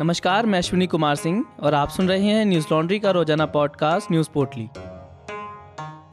नमस्कार, मैं अश्विनी कुमार सिंह और आप सुन रहे हैं न्यूज़ लॉन्ड्री का रोज़ाना पॉडकास्ट न्यूज़ पोर्टली।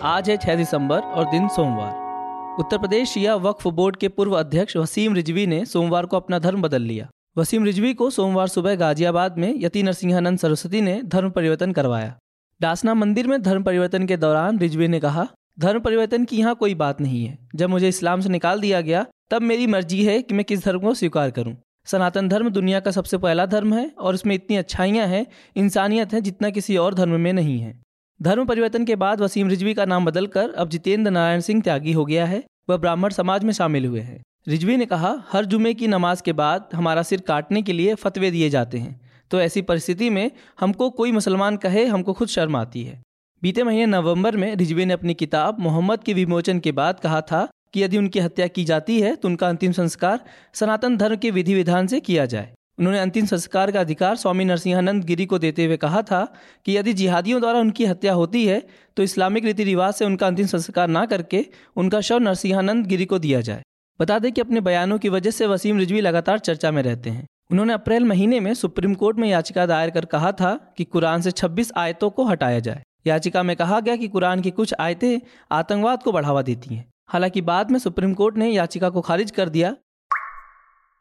आज है 6 दिसंबर और दिन सोमवार। उत्तर प्रदेश शिया वक्फ बोर्ड के पूर्व अध्यक्ष वसीम रिजवी ने सोमवार को अपना धर्म बदल लिया। वसीम रिजवी को सोमवार सुबह गाजियाबाद में यति नरसिंहानंद सरस्वती ने धर्म परिवर्तन करवाया। डासना मंदिर में धर्म परिवर्तन के दौरान रिजवी ने कहा, धर्म परिवर्तन की यहाँ कोई बात नहीं है। जब मुझे इस्लाम से निकाल दिया गया, तब मेरी मर्ज़ी है कि मैं किस धर्म को स्वीकार करूँ। सनातन धर्म दुनिया का सबसे पहला धर्म है और इसमें इतनी अच्छाइयाँ हैं, इंसानियत है जितना किसी और धर्म में नहीं है। धर्म परिवर्तन के बाद वसीम रिजवी का नाम बदलकर अब जितेंद्र नारायण सिंह त्यागी हो गया है, वह ब्राह्मण समाज में शामिल हुए हैं। रिजवी ने कहा, हर जुमे की नमाज़ के बाद हमारा सिर काटने के लिए फतवे दिए जाते हैं। तो ऐसी परिस्थिति में हमको कोई मुसलमान कहे, हमको खुद शर्म आती है। बीते महीने नवंबर में रिजवी ने अपनी किताब मोहम्मद के विमोचन के बाद कहा था कि यदि उनकी हत्या की जाती है तो उनका अंतिम संस्कार सनातन धर्म के विधि विधान से किया जाए। उन्होंने अंतिम संस्कार का अधिकार स्वामी नरसिंहानंद गिरी को देते हुए कहा था कि यदि जिहादियों द्वारा उनकी हत्या होती है तो इस्लामिक रीति रिवाज से उनका अंतिम संस्कार ना करके उनका शव नरसिंहानंद गिरी को दिया जाए। बता दें कि अपने बयानों की वजह से वसीम रिजवी लगातार चर्चा में रहते हैं। उन्होंने अप्रैल महीने में सुप्रीम कोर्ट में याचिका दायर कर कहा था कि कुरान से 26 आयतों को हटाया जाए। याचिका में कहा गया कि कुरान की कुछ आयतें आतंकवाद को बढ़ावा देती हैं। हालाँकि बाद में सुप्रीम कोर्ट ने याचिका को खारिज कर दिया।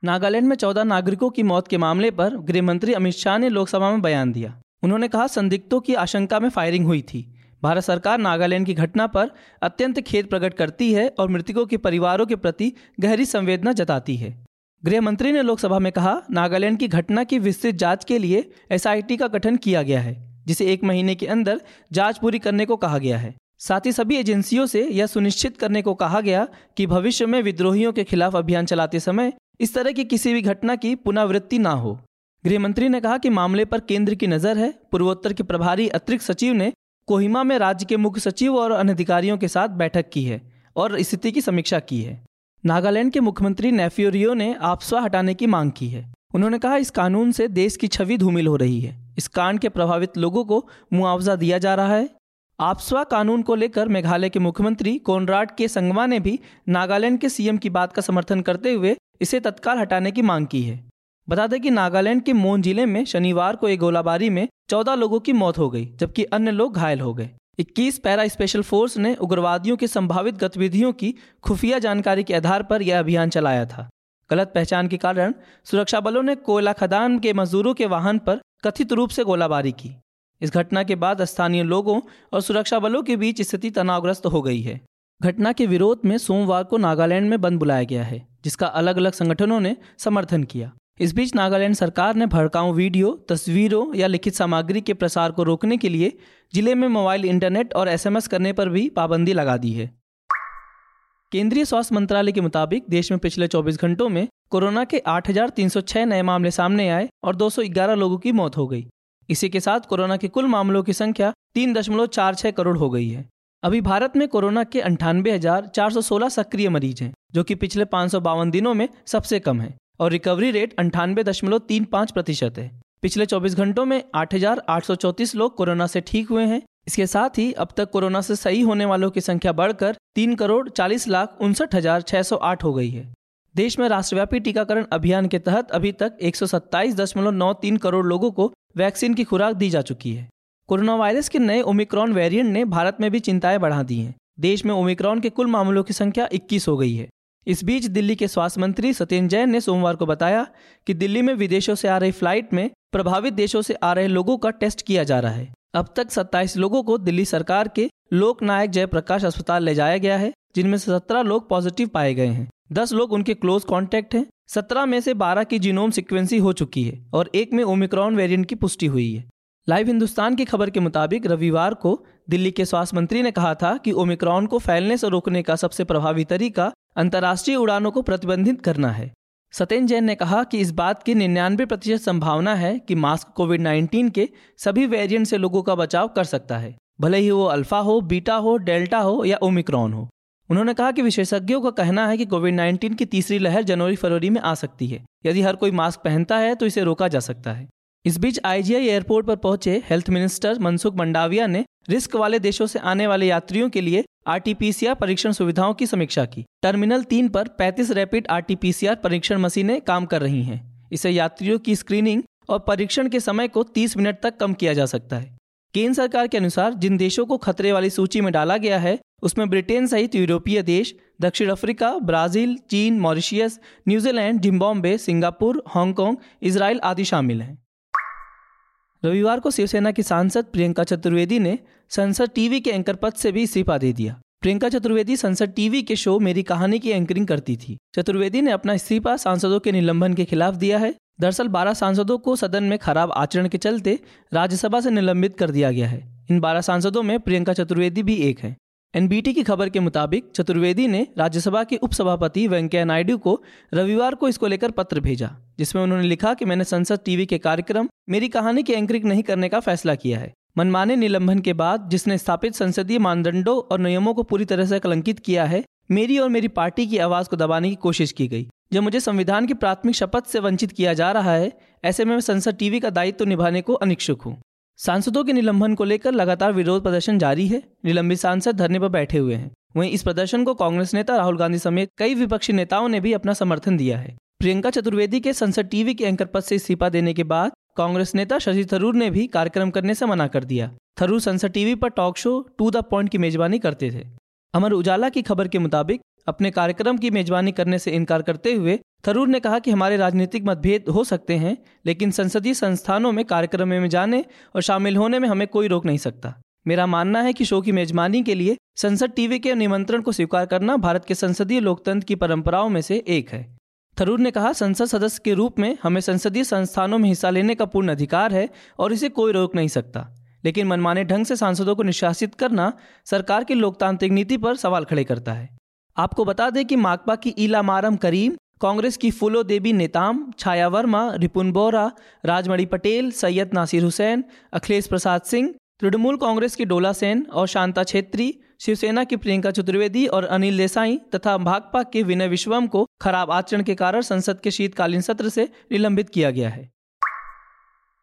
नागालैंड में चौदह नागरिकों की मौत के मामले पर गृह मंत्री अमित शाह ने लोकसभा में बयान दिया। उन्होंने कहा, संदिग्धों की आशंका में फायरिंग हुई थी। भारत सरकार नागालैंड की घटना पर अत्यंत खेद प्रकट करती है और मृतकों के परिवारों के प्रति गहरी संवेदना जताती है। गृह मंत्री ने लोकसभा में कहा, नागालैंड की घटना की विस्तृत जाँच के लिए एसआईटी का गठन किया गया है, जिसे एक महीने के अंदर जाँच पूरी करने को कहा गया है। साथ ही सभी एजेंसियों से यह सुनिश्चित करने को कहा गया कि भविष्य में विद्रोहियों के खिलाफ अभियान चलाते समय इस तरह की किसी भी घटना की पुनरावृत्ति ना हो। गृह मंत्री ने कहा कि मामले पर केंद्र की नज़र है। पूर्वोत्तर के प्रभारी अतिरिक्त सचिव ने कोहिमा में राज्य के मुख्य सचिव और अनधिकारियों के साथ बैठक की है और स्थिति की समीक्षा की है। नागालैंड के मुख्यमंत्री नेफ्योरियो ने आपसवा हटाने की मांग की है। उन्होंने कहा, इस कानून से देश की छवि धूमिल हो रही है। इस कांड के प्रभावित लोगों को मुआवजा दिया जा रहा है। आपस्वा कानून को लेकर मेघालय के मुख्यमंत्री कोनराड के संगमा ने भी नागालैंड के सीएम की बात का समर्थन करते हुए इसे तत्काल हटाने की मांग की है। बता दें कि नागालैंड के मोन ज़िले में शनिवार को एक गोलाबारी में चौदह लोगों की मौत हो गई, जबकि अन्य लोग घायल हो गए। 21 पैरा स्पेशल फोर्स ने उग्रवादियों की संभावित गतिविधियों की खुफिया जानकारी के आधार पर यह अभियान चलाया था। गलत पहचान के कारण सुरक्षा बलों ने कोयला खदान के मजदूरों के वाहन पर कथित रूप से गोलाबारी की। इस घटना के बाद स्थानीय लोगों और सुरक्षा बलों के बीच स्थिति तनावग्रस्त हो गई है। घटना के विरोध में सोमवार को नागालैंड में बंद बुलाया गया है जिसका अलग अलग संगठनों ने समर्थन किया। इस बीच नागालैंड सरकार ने भड़काऊ वीडियो तस्वीरों या लिखित सामग्री के प्रसार को रोकने के लिए ज़िले में मोबाइल इंटरनेट और एसएमएस करने पर भी पाबंदी लगा दी है। केंद्रीय स्वास्थ्य मंत्रालय के मुताबिक देश में पिछले 24 घंटों में कोरोना के 8,306 नए मामले सामने आए और 211 लोगों की मौत हो गई। इसी के साथ कोरोना के कुल मामलों की संख्या तीन दशमलव चार छह करोड़ हो गई है। अभी भारत में कोरोना के अंठानवे हज़ार चार सौ सोलह सक्रिय मरीज़ हैं जो कि पिछले पाँच सौ बावन दिनों में सबसे कम है और रिकवरी रेट अंठानवे दशमलव तीन पाँच प्रतिशत है। पिछले 24 घंटों में 8,834 लोग कोरोना से ठीक हुए हैं। इसके साथ ही अब तक कोरोना से सही होने वालों की संख्या बढ़कर तीन करोड़ चालीस लाख उनसठ हज़ार छह सौ आठ हो गई है। देश में राष्ट्रव्यापी टीकाकरण अभियान के तहत अभी तक एक सौ सत्ताईस दशमलव नौ तीन करोड़ लोगों को वैक्सीन की खुराक दी जा चुकी है। कोरोना वायरस के नए ओमिक्रॉन वेरिएंट ने भारत में भी चिंताएँ बढ़ा दी हैं। देश में ओमिक्रॉन के कुल मामलों की संख्या 21 हो गई है। इस बीच दिल्ली के स्वास्थ्य मंत्री सत्येंद्र जैन ने सोमवार को बताया कि दिल्ली में विदेशों से आ रही फ़्लाइट में प्रभावित देशों से आ रहे लोगों का टेस्ट किया जा रहा है। अब तक 27 लोगों को दिल्ली सरकार के लोकनायक जयप्रकाश अस्पताल ले जाया गया है, जिनमें से सत्रह लोग पॉजिटिव पाए गए हैं। दस लोग उनके क्लोज कॉन्टेक्ट हैं। सत्रह में से बारह की जीनोम सिक्वेंसी हो चुकी है और एक में ओमिक्रॉन वेरिएंट की पुष्टि हुई है। लाइव हिंदुस्तान की खबर के मुताबिक रविवार को दिल्ली के स्वास्थ्य मंत्री ने कहा था कि ओमिक्रॉन को फैलने से रोकने का सबसे प्रभावी तरीका अंतर्राष्ट्रीय उड़ानों को प्रतिबंधित करना है। सत्यन जैन ने कहा कि इस बात की निन्यानवे प्रतिशत संभावना है कि मास्क कोविड 19 के सभी वेरिएंट से लोगों का बचाव कर सकता है। भले ही वो अल्फ़ा हो, बीटा हो, डेल्टा हो या ओमिक्रॉन हो। उन्होंने कहा कि विशेषज्ञों का कहना है कि कोविड 19 की तीसरी लहर जनवरी फरवरी में आ सकती है। यदि हर कोई मास्क पहनता है तो इसे रोका जा सकता है। इस बीच आईजीआई एयरपोर्ट पर पहुँचे हेल्थ मिनिस्टर मनसुख मंडाविया ने रिस्क वाले देशों से आने वाले यात्रियों के लिए आरटीपीसीआर परीक्षण सुविधाओं की समीक्षा की। टर्मिनल तीन पर 35 रैपिड आरटीपीसीआर परीक्षण मशीनें काम कर रही हैं। इसे यात्रियों की स्क्रीनिंग और परीक्षण के समय को 30 मिनट तक कम किया जा सकता है। केंद्र सरकार के अनुसार जिन देशों को खतरे वाली सूची में डाला गया है उसमें ब्रिटेन सहित यूरोपीय देश, दक्षिण अफ्रीका, ब्राज़ील, चीन, Mauritius, New Zealand, Zimbabwe, Singapore, Hong Kong Israel आदि शामिल हैं। रविवार को शिवसेना की सांसद प्रियंका चतुर्वेदी ने संसद टीवी के एंकर पद से भी इस्तीफा दे दिया। प्रियंका चतुर्वेदी संसद टीवी के शो मेरी कहानी की एंकरिंग करती थी। चतुर्वेदी ने अपना इस्तीफा सांसदों के निलंबन के खिलाफ दिया है। दरअसल 12 सांसदों को सदन में खराब आचरण के चलते राज्यसभा से निलंबित कर दिया गया है। इन 12 सांसदों में प्रियंका चतुर्वेदी भी एक है। एनबीटी की खबर के मुताबिक चतुर्वेदी ने राज्यसभा के उपसभापति वेंकैया नायडू को रविवार को इसको लेकर पत्र भेजा, जिसमें उन्होंने लिखा कि मैंने संसद टीवी के कार्यक्रम मेरी कहानी की एंकरिंग नहीं करने का फैसला किया है। मनमाने निलंबन के बाद जिसने स्थापित संसदीय मानदंडों और नियमों को पूरी तरह से कलंकित किया है, मेरी और मेरी पार्टी की आवाज़ को दबाने की कोशिश की गई। जब मुझे संविधान की प्राथमिक शपथ से वंचित किया जा रहा है, ऐसे में मैं संसद टीवी का दायित्व निभाने को अनिच्छुक हूँ। सांसदों के निलंबन को लेकर लगातार विरोध प्रदर्शन जारी है। निलंबित सांसद धरने पर बैठे हुए हैं। वहीं इस प्रदर्शन को कांग्रेस नेता राहुल गांधी समेत कई विपक्षी नेताओं ने भी अपना समर्थन दिया है। प्रियंका चतुर्वेदी के संसद टीवी के एंकर पद से इस्तीफा देने के बाद कांग्रेस नेता शशि थरूर ने भी कार्यक्रम करने से मना कर दिया। थरूर संसद टीवी पर talk show to the point की मेजबानी करते थे। अमर उजाला की खबर के मुताबिक, अपने कार्यक्रम की मेजबानी करने से इनकार करते हुए थरूर ने कहा कि हमारे राजनीतिक मतभेद हो सकते हैं, लेकिन संसदीय संस्थानों में, कार्यक्रम में जाने और शामिल होने में हमें कोई रोक नहीं सकता। मेरा मानना है कि शो की मेजबानी के लिए संसद टीवी के निमंत्रण को स्वीकार करना भारत के संसदीय लोकतंत्र की परंपराओं में से एक है। थरूर ने कहा, संसद सदस्य के रूप में हमें संसदीय संस्थानों में हिस्सा लेने का पूर्ण अधिकार है और इसे कोई रोक नहीं सकता। लेकिन मनमाने ढंग से सांसदों को निष्कासित करना सरकार की लोकतांत्रिक नीति पर सवाल खड़े करता है। आपको बता दें कि माकपा की ईला मारम करीम कांग्रेस की फूलो देवी नेताम, छाया वर्मा, रिपुन बोरा, राजमणि पटेल, सैयद नासिर हुसैन, अखिलेश प्रसाद सिंह, तृणमूल कांग्रेस की डोला सेन और शांता छेत्री, शिवसेना की प्रियंका चतुर्वेदी और अनिल देसाई तथा भाकपा के विनय विश्वम को खराब आचरण के कारण संसद के शीतकालीन सत्र से निलंबित किया गया है।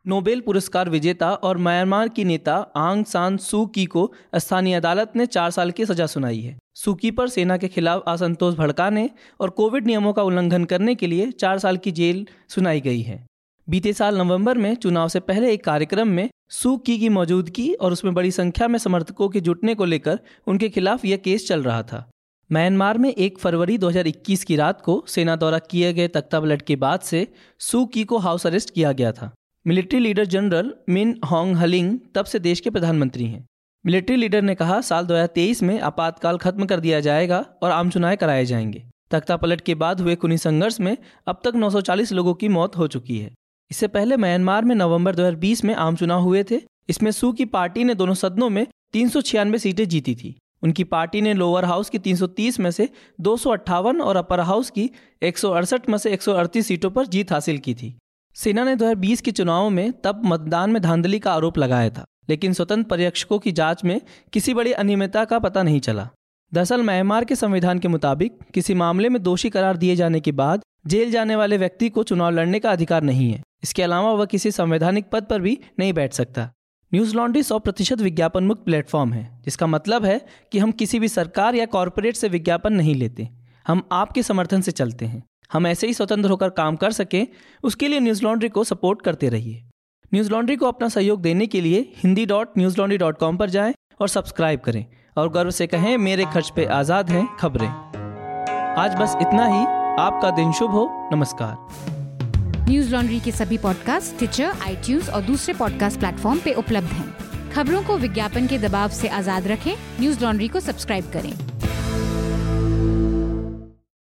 नोबेल पुरस्कार विजेता और म्यांमार की नेता आंग सान सू की को स्थानीय अदालत ने चार साल की सजा सुनाई है। सूकी पर सेना के खिलाफ असंतोष भड़काने और कोविड नियमों का उल्लंघन करने के लिए चार साल की जेल सुनाई गई है। बीते साल नवंबर में चुनाव से पहले एक कार्यक्रम में सू की की मौजूदगी और उसमें बड़ी संख्या में समर्थकों के जुटने को लेकर उनके खिलाफ यह केस चल रहा था। म्यांमार में एक फरवरी 2021 की रात को सेना द्वारा किए गए तख्तापलट के बाद से सू की को हाउस अरेस्ट किया गया था। Military leader general Min Aung Hlaing तब से देश के प्रधानमंत्री हैं। मिलिट्री लीडर ने कहा, साल 2023 में आपातकाल खत्म कर दिया जाएगा और आम चुनाव कराए जाएँगे। तख्ता पलट के बाद हुए खुनी संघर्ष में अब तक 940 लोगों की मौत हो चुकी है। इससे पहले म्यांमार में नवंबर 2020 में आम चुनाव हुए थे। इसमें सू की पार्टी ने दोनों सदनों में तीन सौ छियानवे सीटें जीती थी। उनकी पार्टी ने लोअर हाउस की 330 में से दो सौ अट्ठावन और अपर हाउस की एक सौ अड़सठ में से 138 सीटों पर जीत हासिल की थी। सेना ने 2020 के चुनावों में तब मतदान में धांधली का आरोप लगाया था, लेकिन स्वतंत्र पर्यवेक्षकों की जाँच में किसी बड़ी अनियमितता का पता नहीं चला। दरअसल म्यांमार के संविधान के मुताबिक किसी मामले में दोषी करार दिए जाने के बाद जेल जाने वाले व्यक्ति को चुनाव लड़ने का अधिकार नहीं है। इसके अलावा वह किसी संवैधानिक पद पर भी नहीं बैठ सकता। न्यूज़ लॉन्ड्री सौ प्रतिशत विज्ञापन मुक्त प्लेटफॉर्म है, जिसका मतलब है कि हम किसी भी सरकार या कॉरपोरेट से विज्ञापन नहीं लेते। हम आपके समर्थन से चलते हैं। हम ऐसे ही स्वतंत्र होकर काम कर सकें, उसके लिए न्यूज़ लॉन्ड्री को सपोर्ट करते रहिए। न्यूज़ लॉन्ड्री को अपना सहयोग देने के लिए Hindi dot Newslaundry dot com पर जाएँ और सब्सक्राइब करें और गर्व से कहें, मेरे खर्च पे आज़ाद हैं खबरें। आज बस इतना ही। आपका दिन शुभ हो। नमस्कार। न्यूज़ लॉन्ड्री के सभी पॉडकास्ट ट्विटर आई और दूसरे पॉडकास्ट प्लेटफॉर्म पे उपलब्ध हैं। खबरों को विज्ञापन के दबाव से आज़ाद रखें। न्यूज़ लॉन्ड्री को सब्सक्राइब करें।